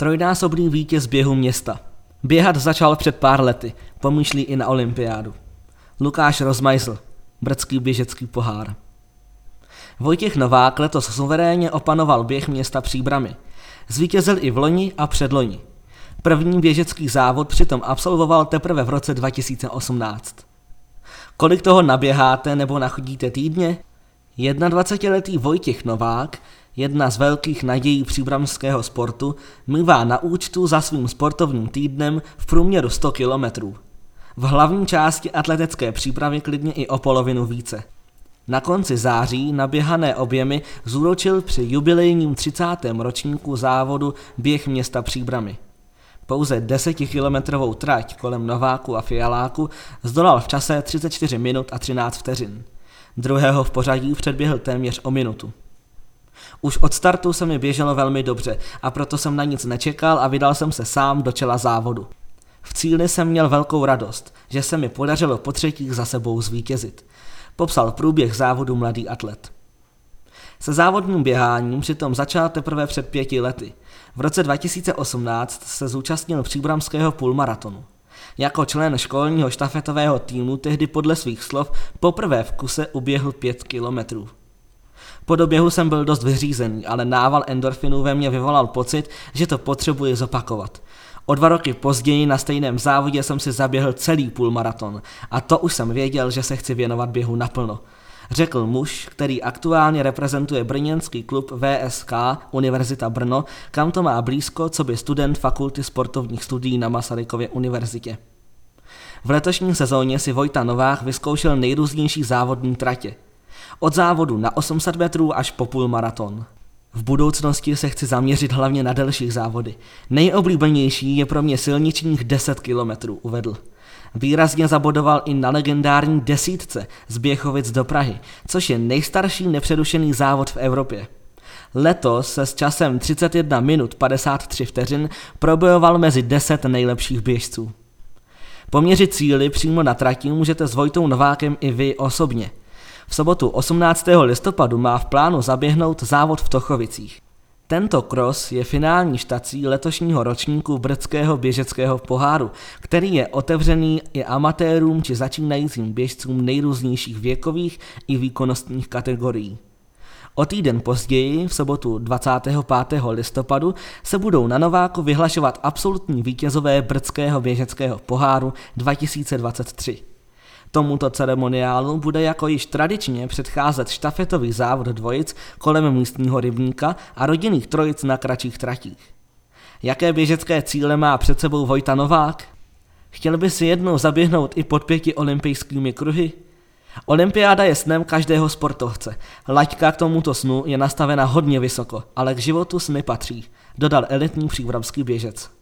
Trojnásobný vítěz běhu města. Běhat začal před pár lety, pomýšlí i na olympiádu. Lukáš Rozmajzl, brdský běžecký pohár. Vojtěch Novák letos suverénně opanoval běh města Příbramy. Zvítězil i v loni a předloni. První běžecký závod přitom absolvoval teprve v roce 2018. Kolik toho naběháte nebo nachodíte týdně? 21-letý Vojtěch Novák, jedna z velkých nadějí příbramského sportu, mývá na účtu za svým sportovním týdnem v průměru 100 kilometrů. V hlavní části atletické přípravy klidně i o polovinu více. Na konci září naběhané objemy zúročil při jubilejním 30. ročníku závodu Běh města Příbramy. Pouze desetikilometrovou trať kolem Nováku a Fialáku zdolal v čase 34 minut a 13 vteřin. Druhého v pořadí předběhl téměř o minutu. Už od startu se mi běželo velmi dobře a proto jsem na nic nečekal a vydal jsem se sám do čela závodu. V cíli jsem měl velkou radost, že se mi podařilo po třetích za sebou zvítězit. Popsal průběh závodu mladý atlet. Se závodním běháním přitom začal teprve před pěti lety. V roce 2018 se zúčastnil příbramského půlmaratonu. Jako člen školního štafetového týmu tehdy podle svých slov poprvé v kuse uběhl pět kilometrů. Po doběhu jsem byl dost vyřízený, ale nával endorfinů ve mně vyvolal pocit, že to potřebuji zopakovat. O dva roky později na stejném závodě jsem si zaběhl celý půlmaraton a to už jsem věděl, že se chci věnovat běhu naplno. Řekl muž, který aktuálně reprezentuje brněnský klub VSK Univerzita Brno, kam to má blízko, co by student Fakulty sportovních studií na Masarykově univerzitě. V letošní sezóně si Vojta Novák vyzkoušel nejrůznější závodní tratě. Od závodu na 800 metrů až po půlmaraton. V budoucnosti se chci zaměřit hlavně na delších závody. Nejoblíbenější je pro mě silničních 10 kilometrů, uvedl. Výrazně zabodoval i na legendární desítce z Běchovic do Prahy, což je nejstarší nepřerušený závod v Evropě. Letos se s časem 31 minut 53 vteřin probojoval mezi 10 nejlepších běžců. Poměřit cíly přímo na trati můžete s Vojtou Novákem i vy osobně. V sobotu 18. listopadu má v plánu zaběhnout závod v Tochovicích. Tento kros je finální štací letošního ročníku brdského běžeckého poháru, který je otevřený i amatérům či začínajícím běžcům nejrůznějších věkových i výkonnostních kategorií. O týden později, v sobotu 25. listopadu, se budou na Nováku vyhlašovat absolutní vítězové brdského běžeckého poháru 2023. Tomuto ceremoniálu bude jako již tradičně předcházet štafetový závod dvojic kolem místního rybníka a rodinných trojic na kratších tratích. Jaké běžecké cíle má před sebou Vojta Novák? Chtěl by si jednou zaběhnout i pod pěti olympijskými kruhy? Olympiáda je snem každého sportovce. Laťka k tomuto snu je nastavena hodně vysoko, ale k životu sny patří, dodal elitní příbramský běžec.